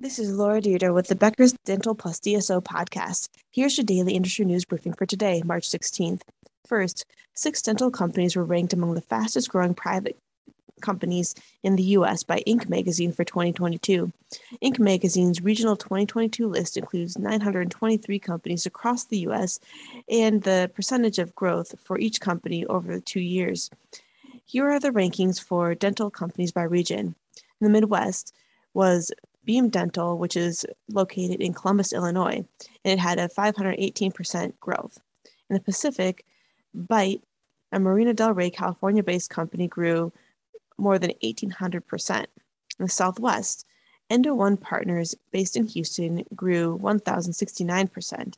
This is Laura Dieter with the Becker's Dental Plus DSO podcast. Here's your daily industry news briefing for today, March 16th. First, six dental companies were ranked among the fastest growing private companies in the U.S. by Inc. magazine for 2022. Inc. magazine's regional 2022 list includes 923 companies across the U.S. and the percentage of growth for each company over the two years. Here are the rankings for dental companies by region. In the Midwest was Beam Dental, which is located in Columbus, Illinois, and it had a 518% growth. In the Pacific, Byte, a Marina Del Rey, California based company, grew more than 1,800%. In the Southwest, Endo One Partners, based in Houston, grew 1,069%.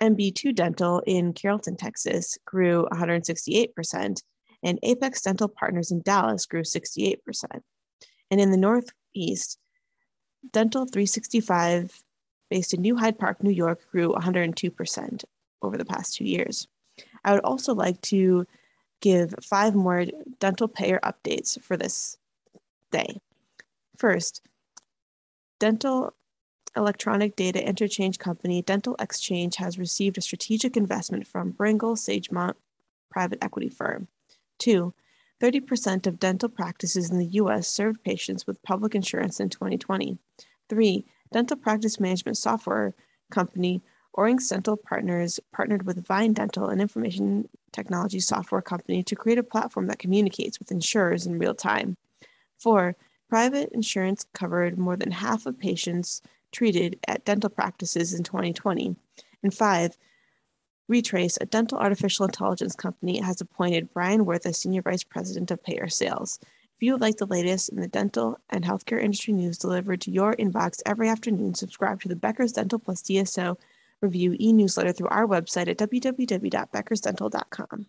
MB2 Dental in Carrollton, Texas, grew 168%, and Apex Dental Partners in Dallas grew 68%. And in the Northeast, Dental 365, based in New Hyde Park, New York, grew 102% over the past two years. I would also like to give five more dental payer updates for this day. First, dental electronic data interchange company DentalXChange has received a strategic investment from Bringle Sagemount private equity firm. Two, 30% of dental practices in the U.S. served patients with public insurance in 2020. Three, dental practice management software company Oryx Dental Partners partnered with Vyne Dental, an information technology software company, to create a platform that communicates with insurers in real time. Four, private insurance covered more than half of patients treated at dental practices in 2020. And five, Retrace, a dental artificial intelligence company, has appointed Brian Worth as Senior Vice President of Payer Sales. If you would like the latest in the dental and healthcare industry news delivered to your inbox every afternoon, subscribe to the Becker's Dental Plus DSO Review e newsletter through our website at www.beckersdental.com.